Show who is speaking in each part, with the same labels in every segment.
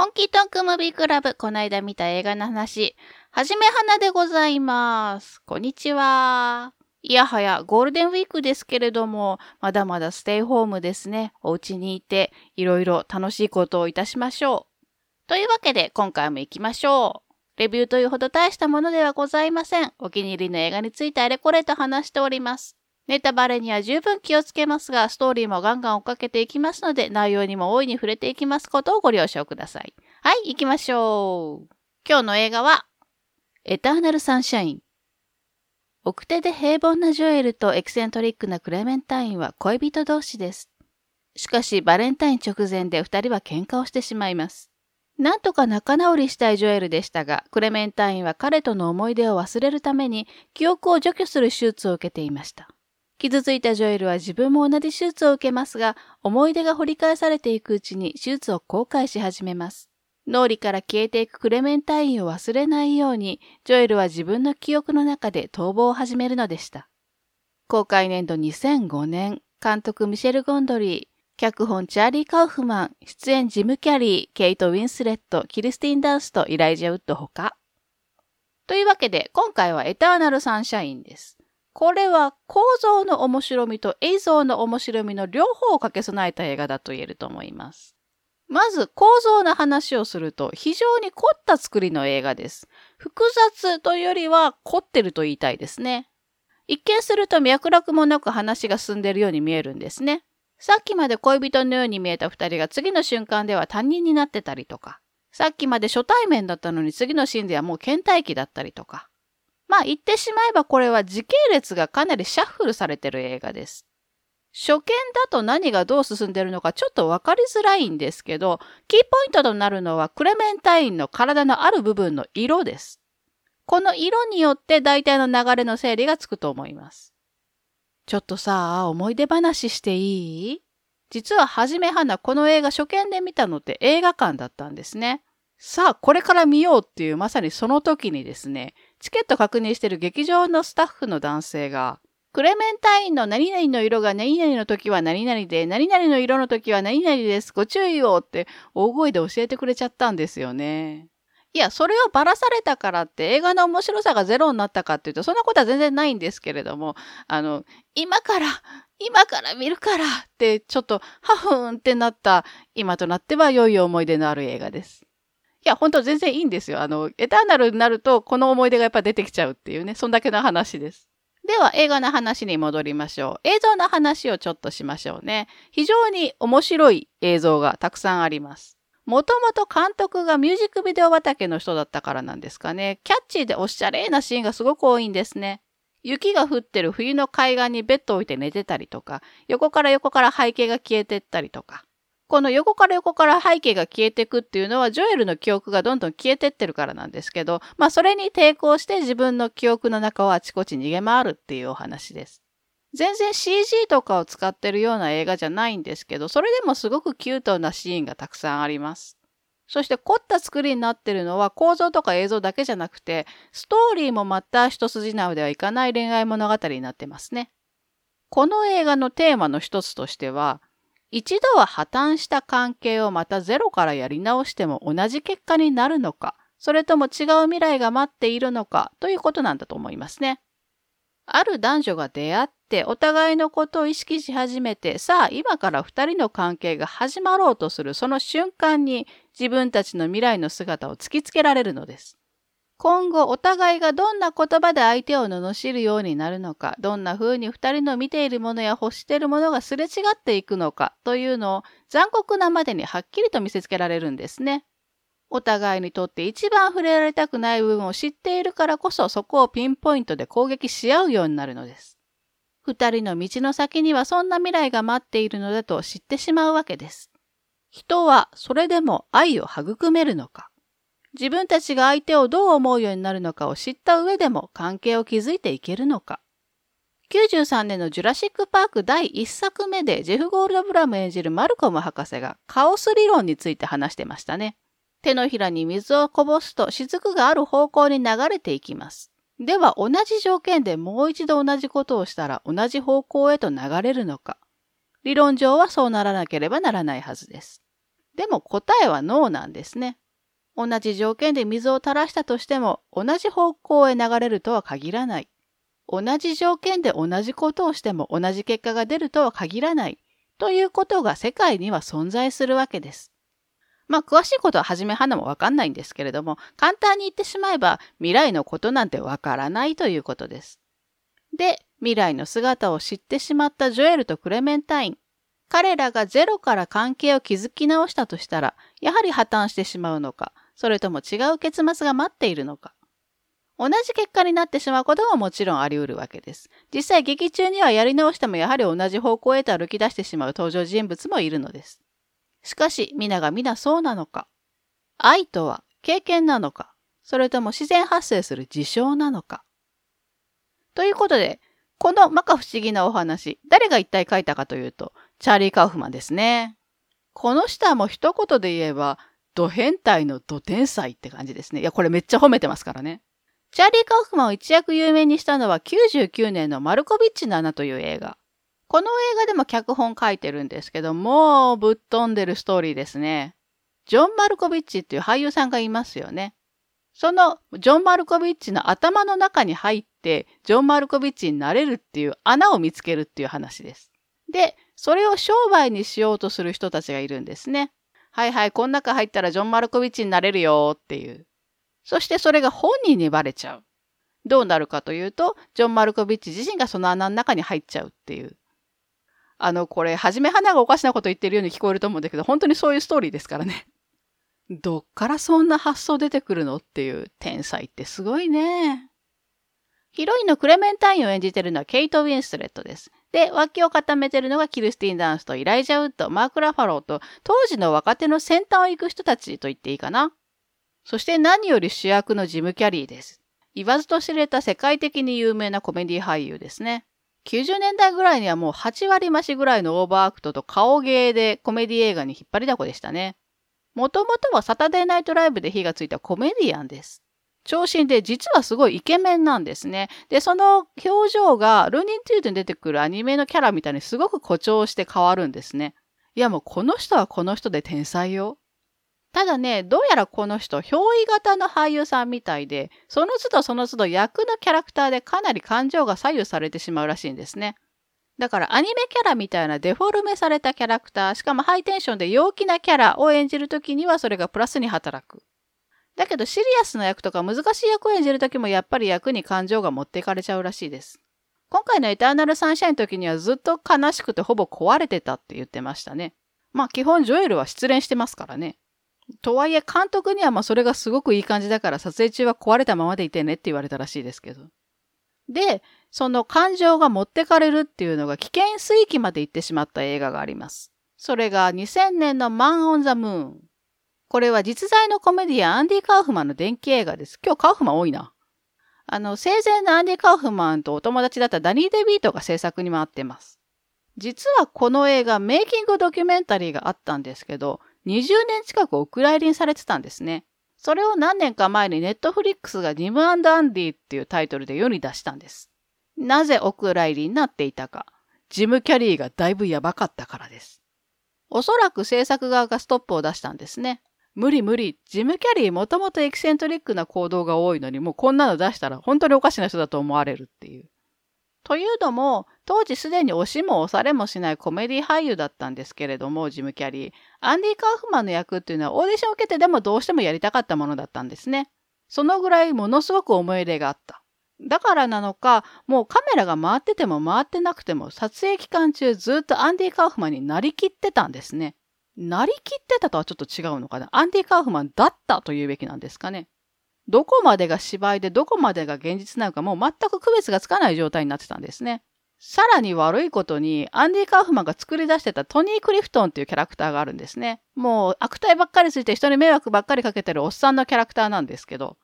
Speaker 1: 本気トークムービークラブ、こないだ見た映画の話、はじめはなでございます。こんにちは。いやはやゴールデンウィークですけれども、まだまだステイホームですね。お家にいて、いろいろ楽しいことをいたしましょう。というわけで、今回も行きましょう。レビューというほど大したものではございません。お気に入りの映画についてあれこれと話しております。ネタバレには十分気をつけますが、ストーリーもガンガン追っかけていきますので、内容にも大いに触れていきますことをご了承ください。はい、行きましょう。今日の映画は、エターナルサンシャイン。奥手で平凡なジョエルとエキセントリックなクレメンタインは恋人同士です。しかし、バレンタイン直前で二人は喧嘩をしてしまいます。なんとか仲直りしたいジョエルでしたが、クレメンタインは彼との思い出を忘れるために、記憶を除去する手術を受けていました。傷ついたジョエルは自分も同じ手術を受けますが、思い出が掘り返されていくうちに手術を後悔し始めます。脳裏から消えていくクレメンタインを忘れないように、ジョエルは自分の記憶の中で逃亡を始めるのでした。公開年度2005年、監督ミシェル・ゴンドリー、脚本チャーリー・カウフマン、出演ジム・キャリー、ケイト・ウィンスレット、キリスティン・ダンスとイライジャ・ウッドほか。というわけで、今回はエターナル・サンシャインです。これは構造の面白みと映像の面白みの両方を掛け備えた映画だと言えると思います。まず構造の話をすると非常に凝った作りの映画です。複雑というよりは凝ってると言いたいですね。一見すると脈絡もなく話が進んでいるように見えるんですね。さっきまで恋人のように見えた二人が次の瞬間では他人になってたりとか、さっきまで初対面だったのに次のシーンではもう倦怠期だったりとか、まあ言ってしまえばこれは時系列がかなりシャッフルされてる映画です。初見だと何がどう進んでるのかちょっとわかりづらいんですけど、キーポイントとなるのはクレメンタインの体のある部分の色です。この色によって大体の流れの整理がつくと思います。ちょっとさあ、思い出話していい？実ははじめはなこの映画初見で見たのって映画館だったんですね。さあ、これから見ようっていうまさにその時にですね、チケット確認してる劇場のスタッフの男性が、クレメンタインの何々の色が何々の時は何々で、何々の色の時は何々です。ご注意をって大声で教えてくれちゃったんですよね。いや、それをばらされたからって映画の面白さがゼロになったかっていうと、そんなことは全然ないんですけれども、あの、今から、今から見るからってちょっとハフーンってなった今となっては良い思い出のある映画です。いや、本当全然いいんですよ。あの、エターナルになると、この思い出がやっぱ出てきちゃうっていうね、そんだけの話です。では、映画の話に戻りましょう。映像の話をちょっとしましょうね。非常に面白い映像がたくさんあります。もともと監督がミュージックビデオ畑の人だったからなんですかね。キャッチーでおしゃれなシーンがすごく多いんですね。雪が降ってる冬の海岸にベッドを置いて寝てたりとか、横から横から背景が消えてったりとか、この横から横から背景が消えていくっていうのは、ジョエルの記憶がどんどん消えてってるからなんですけど、まあそれに抵抗して自分の記憶の中をあちこち逃げ回るっていうお話です。全然 CG とかを使ってるような映画じゃないんですけど、それでもすごくキュートなシーンがたくさんあります。そして凝った作りになってるのは構造とか映像だけじゃなくて、ストーリーもまた一筋縄ではいかない恋愛物語になってますね。この映画のテーマの一つとしては、一度は破綻した関係をまたゼロからやり直しても同じ結果になるのか、それとも違う未来が待っているのかということなんだと思いますね。ある男女が出会ってお互いのことを意識し始めて、さあ今から二人の関係が始まろうとするその瞬間に自分たちの未来の姿を突きつけられるのです。今後お互いがどんな言葉で相手を罵るようになるのか、どんな風に二人の見ているものや欲しているものがすれ違っていくのかというのを残酷なまでにはっきりと見せつけられるんですね。お互いにとって一番触れられたくない部分を知っているからこそそこをピンポイントで攻撃し合うようになるのです。二人の道の先にはそんな未来が待っているのだと知ってしまうわけです。人はそれでも愛を育めるのか自分たちが相手をどう思うようになるのかを知った上でも関係を築いていけるのか。93年のジュラシック・パーク第1作目でジェフ・ゴールドブラム演じるマルコム博士がカオス理論について話してましたね。手のひらに水をこぼすと雫がある方向に流れていきます。では同じ条件でもう一度同じことをしたら同じ方向へと流れるのか。理論上はそうならなければならないはずです。でも答えはノーなんですね。同じ条件で水を垂らしたとしても同じ方向へ流れるとは限らない。同じ条件で同じことをしても同じ結果が出るとは限らないということが世界には存在するわけです。まあ詳しいことははじめはなもわかんないんですけれども簡単に言ってしまえば未来のことなんてわからないということです。で、未来の姿を知ってしまったジョエルとクレメンタイン。彼らがゼロから関係を築き直したとしたら、やはり破綻してしまうのか、それとも違う結末が待っているのか。同じ結果になってしまうことももちろんあり得るわけです。実際劇中にはやり直してもやはり同じ方向へと歩き出してしまう登場人物もいるのです。しかし皆が皆そうなのか愛とは経験なのかそれとも自然発生する事象なのかということで、この摩訶不思議なお話、誰が一体書いたかというと、チャーリー・カウフマンですね。この人はも一言で言えば、ド変態のド天才って感じですね。いや、これめっちゃ褒めてますからね。チャーリー・カウフマンを一躍有名にしたのは99年のマルコビッチの穴という映画。この映画でも脚本書いてるんですけどもう、ぶっ飛んでるストーリーですね。ジョン・マルコビッチっていう俳優さんがいますよね。そのジョン・マルコビッチの頭の中に入って、ジョン・マルコビッチになれるっていう穴を見つけるっていう話です。で、それを商売にしようとする人たちがいるんですね。はいはい、こん中入ったらジョン・マルコビッチになれるよっていう。そしてそれが本人にバレちゃう。どうなるかというと、ジョン・マルコビッチ自身がその穴の中に入っちゃうっていう。あの、これ、はじめ花がおかしなこと言ってるように聞こえると思うんだけど、本当にそういうストーリーですからね。どっからそんな発想出てくるのっていう天才ってすごいね。ヒロインのクレメンタインを演じてるのはケイト・ウィンスレットです。で、脇を固めてるのがキルスティン・ダンスとイライジャ・ウッド、マーク・ラファローと当時の若手の先端を行く人たちと言っていいかな。そして何より主役のジム・キャリーです。言わずと知れた世界的に有名なコメディ俳優ですね。90年代ぐらいにはもう8割増しぐらいのオーバーアクトと顔芸でコメディ映画に引っ張りだこでしたね。もともとはサタデーナイトライブで火がついたコメディアンです。長身で実はすごいイケメンなんですね。で、その表情がルーニー・テューンズに出てくるアニメのキャラみたいにすごく誇張して変わるんですね。いやもうこの人はこの人で天才よ。ただね、どうやらこの人、憑依型の俳優さんみたいで、その都度その都度役のキャラクターでかなり感情が左右されてしまうらしいんですね。だからアニメキャラみたいなデフォルメされたキャラクター、しかもハイテンションで陽気なキャラを演じるときにはそれがプラスに働く。だけどシリアスな役とか難しい役を演じるときもやっぱり役に感情が持っていかれちゃうらしいです。今回のエターナルサンシャインの時にはずっと悲しくてほぼ壊れてたって言ってましたね。まあ基本ジョエルは失恋してますからね。とはいえ監督にはまあそれがすごくいい感じだから撮影中は壊れたままでいてねって言われたらしいですけど。で、その感情が持ってかれるっていうのが危険水域まで行ってしまった映画があります。それが2000年のマン・オン・ザ・ムーン。これは実在のコメディアンアンディ・カウフマンの電気映画です。今日カウフマン多いな。あの、生前のアンディ・カウフマンとお友達だったダニー・デビートが制作に回ってます。実はこの映画、メイキングドキュメンタリーがあったんですけど、20年近くお蔵入りにされてたんですね。それを何年か前にネットフリックスがニムアンディっていうタイトルで世に出したんです。なぜお蔵入りになっていたか。ジム・キャリーがだいぶやばかったからです。おそらく制作側がストップを出したんですね。無理無理。ジム・キャリーもともとエキセントリックな行動が多いのにもうこんなの出したら本当におかしな人だと思われるっていう。というのも、当時すでに押しも押されもしないコメディ俳優だったんですけれども、ジム・キャリー。アンディ・カーフマンの役っていうのはオーディションを受けてでもどうしてもやりたかったものだったんですね。そのぐらいものすごく思い入れがあった。だからなのか、もうカメラが回ってても回ってなくても、撮影期間中ずっとアンディ・カウフマンになりきってたんですね。なりきってたとはちょっと違うのかな？アンディ・カウフマンだったというべきなんですかね？どこまでが芝居でどこまでが現実なのかもう全く区別がつかない状態になってたんですね。さらに悪いことに、アンディ・カウフマンが作り出してたトニー・クリフトンっていうキャラクターがあるんですね。もう悪態ばっかりついて人に迷惑ばっかりかけてるおっさんのキャラクターなんですけど、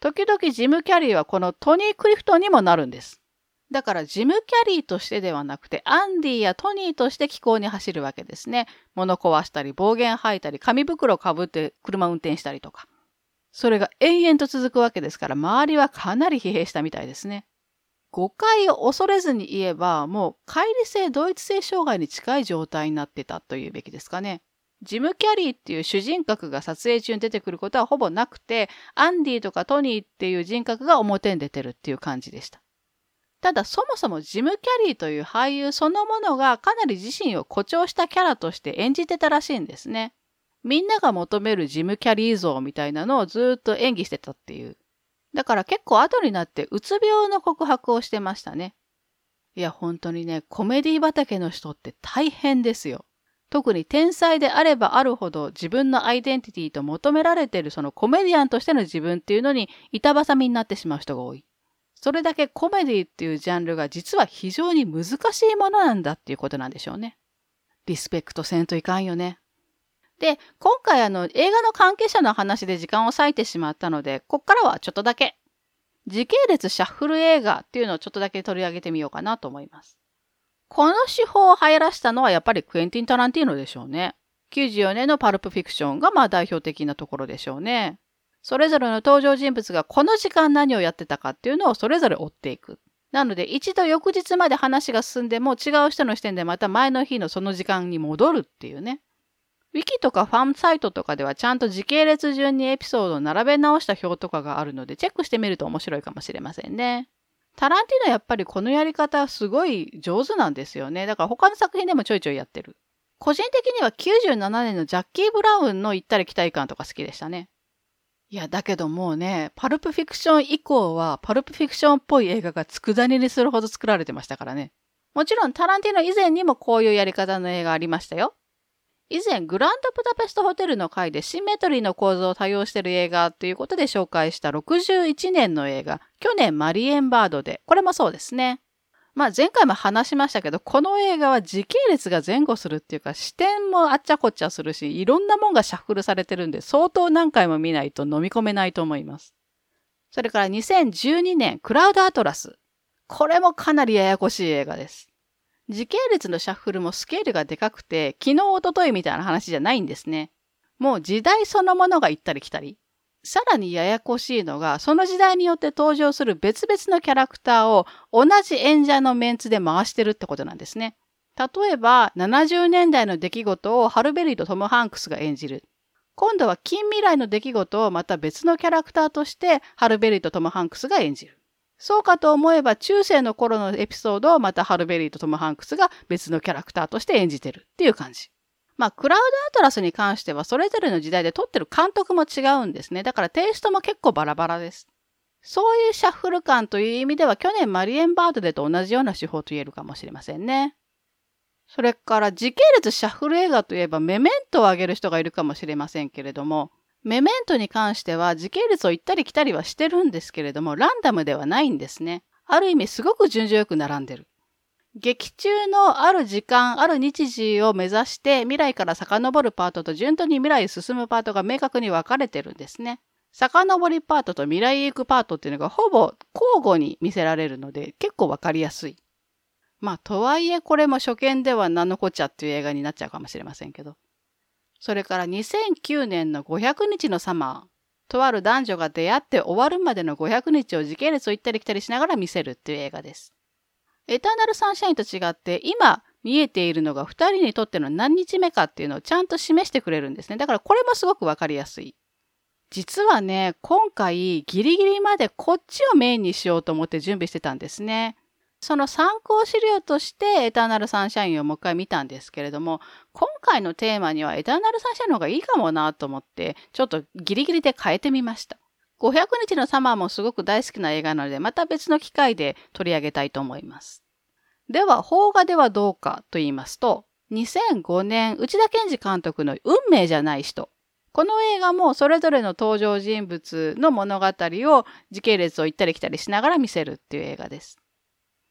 Speaker 1: 時々ジム・キャリーはこのトニー・クリフトンにもなるんです。だからジム・キャリーとしてではなくて、アンディやトニーとして気候に走るわけですね。物壊したり、暴言吐いたり、紙袋をかぶって車運転したりとか。それが延々と続くわけですから、周りはかなり疲弊したみたいですね。誤解を恐れずに言えば、もう乖離性同一性障害に近い状態になってたというべきですかね。ジム・キャリーっていう主人格が撮影中に出てくることはほぼなくて、アンディとかトニーっていう人格が表に出てるっていう感じでした。ただそもそもジム・キャリーという俳優そのものがかなり自身を誇張したキャラとして演じてたらしいんですね。みんなが求めるジム・キャリー像みたいなのをずっと演技してたっていう。だから結構後になってうつ病の告白をしてましたね。いや本当にね、コメディ畑の人って大変ですよ。特に天才であればあるほど自分のアイデンティティと求められているそのコメディアンとしての自分っていうのに板挟みになってしまう人が多い。それだけコメディっていうジャンルが実は非常に難しいものなんだっていうことなんでしょうね。リスペクトせんといかんよね。で、今回あの映画の関係者の話で時間を割いてしまったので、こっからはちょっとだけ時系列シャッフル映画っていうのをちょっとだけ取り上げてみようかなと思います。この手法を流行らしたのはやっぱりクエンティン・タランティーノでしょうね。94年のパルプフィクションがまあ代表的なところでしょうね。それぞれの登場人物がこの時間何をやってたかっていうのをそれぞれ追っていく。なので一度翌日まで話が進んでも違う人の視点でまた前の日のその時間に戻るっていうね。ウィキとかファンサイトとかではちゃんと時系列順にエピソードを並べ直した表とかがあるのでチェックしてみると面白いかもしれませんね。タランティーノやっぱりこのやり方すごい上手なんですよね。だから他の作品でもちょいちょいやってる。個人的には97年のジャッキー・ブラウンの行ったり来たり感とか好きでしたね。いや、だけどもうね、パルプフィクション以降は、パルプフィクションっぽい映画が佃煮にするほど作られてましたからね。もちろんタランティーノ以前にもこういうやり方の映画ありましたよ。以前、グランドブダペストホテルの回でシンメトリーの構造を多用している映画ということで紹介した61年の映画、去年マリエンバードで、これもそうですね。まあ前回も話しましたけど、この映画は時系列が前後するっていうか、視点もあっちゃこっちゃするし、いろんなもんがシャッフルされてるんで、相当何回も見ないと飲み込めないと思います。それから2012年、クラウドアトラス。これもかなりややこしい映画です。時系列のシャッフルもスケールがでかくて、昨日、おとといみたいな話じゃないんですね。もう時代そのものが行ったり来たり。さらにややこしいのが、その時代によって登場する別々のキャラクターを同じ演者のメンツで回してるってことなんですね。例えば、70年代の出来事をハルベリーとトム・ハンクスが演じる。今度は近未来の出来事をまた別のキャラクターとしてハル・ベリーとトム・ハンクスが演じる。そうかと思えば中世の頃のエピソードをまたハル・ベリーとトム・ハンクスが別のキャラクターとして演じてるっていう感じ。まあ、クラウドアトラスに関してはそれぞれの時代で撮ってる監督も違うんですね。だからテイストも結構バラバラです。そういうシャッフル感という意味では去年マリエンバートでと同じような手法と言えるかもしれませんね。それから時系列シャッフル映画といえばメメントを挙げる人がいるかもしれませんけれども、メメントに関しては時系列を行ったり来たりはしてるんですけれども、ランダムではないんですね。ある意味すごく順序よく並んでる。劇中のある時間、ある日時を目指して未来から遡るパートと順当に未来へ進むパートが明確に分かれてるんですね。遡りパートと未来へ行くパートっていうのがほぼ交互に見せられるので結構分かりやすい。まあ、とはいえこれも初見では何のこっちゃっていう映画になっちゃうかもしれませんけど。それから2009年の500日のサマー。とある男女が出会って終わるまでの500日を時系列を行ったり来たりしながら見せるっていう映画です。エターナルサンシャインと違って今見えているのが2人にとっての何日目かっていうのをちゃんと示してくれるんですね。だからこれもすごくわかりやすい。実はね、今回ギリギリまでこっちをメインにしようと思って準備してたんですね。その参考資料としてエターナルサンシャインをもう一回見たんですけれども、今回のテーマにはエターナルサンシャインの方がいいかもなと思って、ちょっとギリギリで変えてみました。500日のサマーもすごく大好きな映画なので、また別の機会で取り上げたいと思います。では、邦画ではどうかと言いますと、2005年、内田健二監督の運命じゃない人。この映画もそれぞれの登場人物の物語を時系列を行ったり来たりしながら見せるっていう映画です。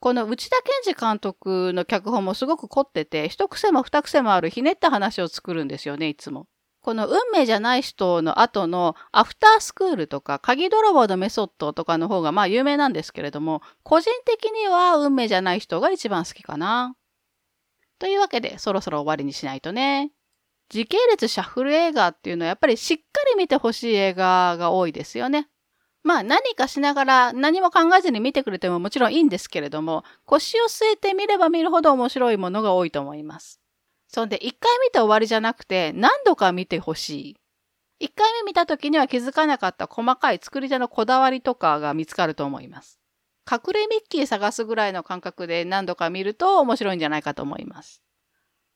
Speaker 1: この内田健二監督の脚本もすごく凝ってて、一癖も二癖もあるひねった話を作るんですよね、いつも。この運命じゃない人の後のアフタースクールとか鍵泥棒のメソッドとかの方がまあ有名なんですけれども、個人的には運命じゃない人が一番好きかな。というわけでそろそろ終わりにしないとね。時系列シャッフル映画っていうのはやっぱりしっかり見てほしい映画が多いですよね。まあ何かしながら何も考えずに見てくれてももちろんいいんですけれども、腰を据えて見れば見るほど面白いものが多いと思います。そんで、一回見て終わりじゃなくて、何度か見てほしい。一回目見た時には気づかなかった細かい作り手のこだわりとかが見つかると思います。隠れミッキー探すぐらいの感覚で何度か見ると面白いんじゃないかと思います。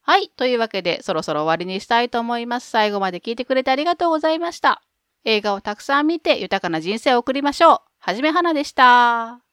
Speaker 1: はい。というわけで、そろそろ終わりにしたいと思います。最後まで聞いてくれてありがとうございました。映画をたくさん見て豊かな人生を送りましょう。はじめはなでした。